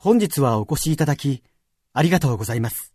本日はお越しいただき、ありがとうございます。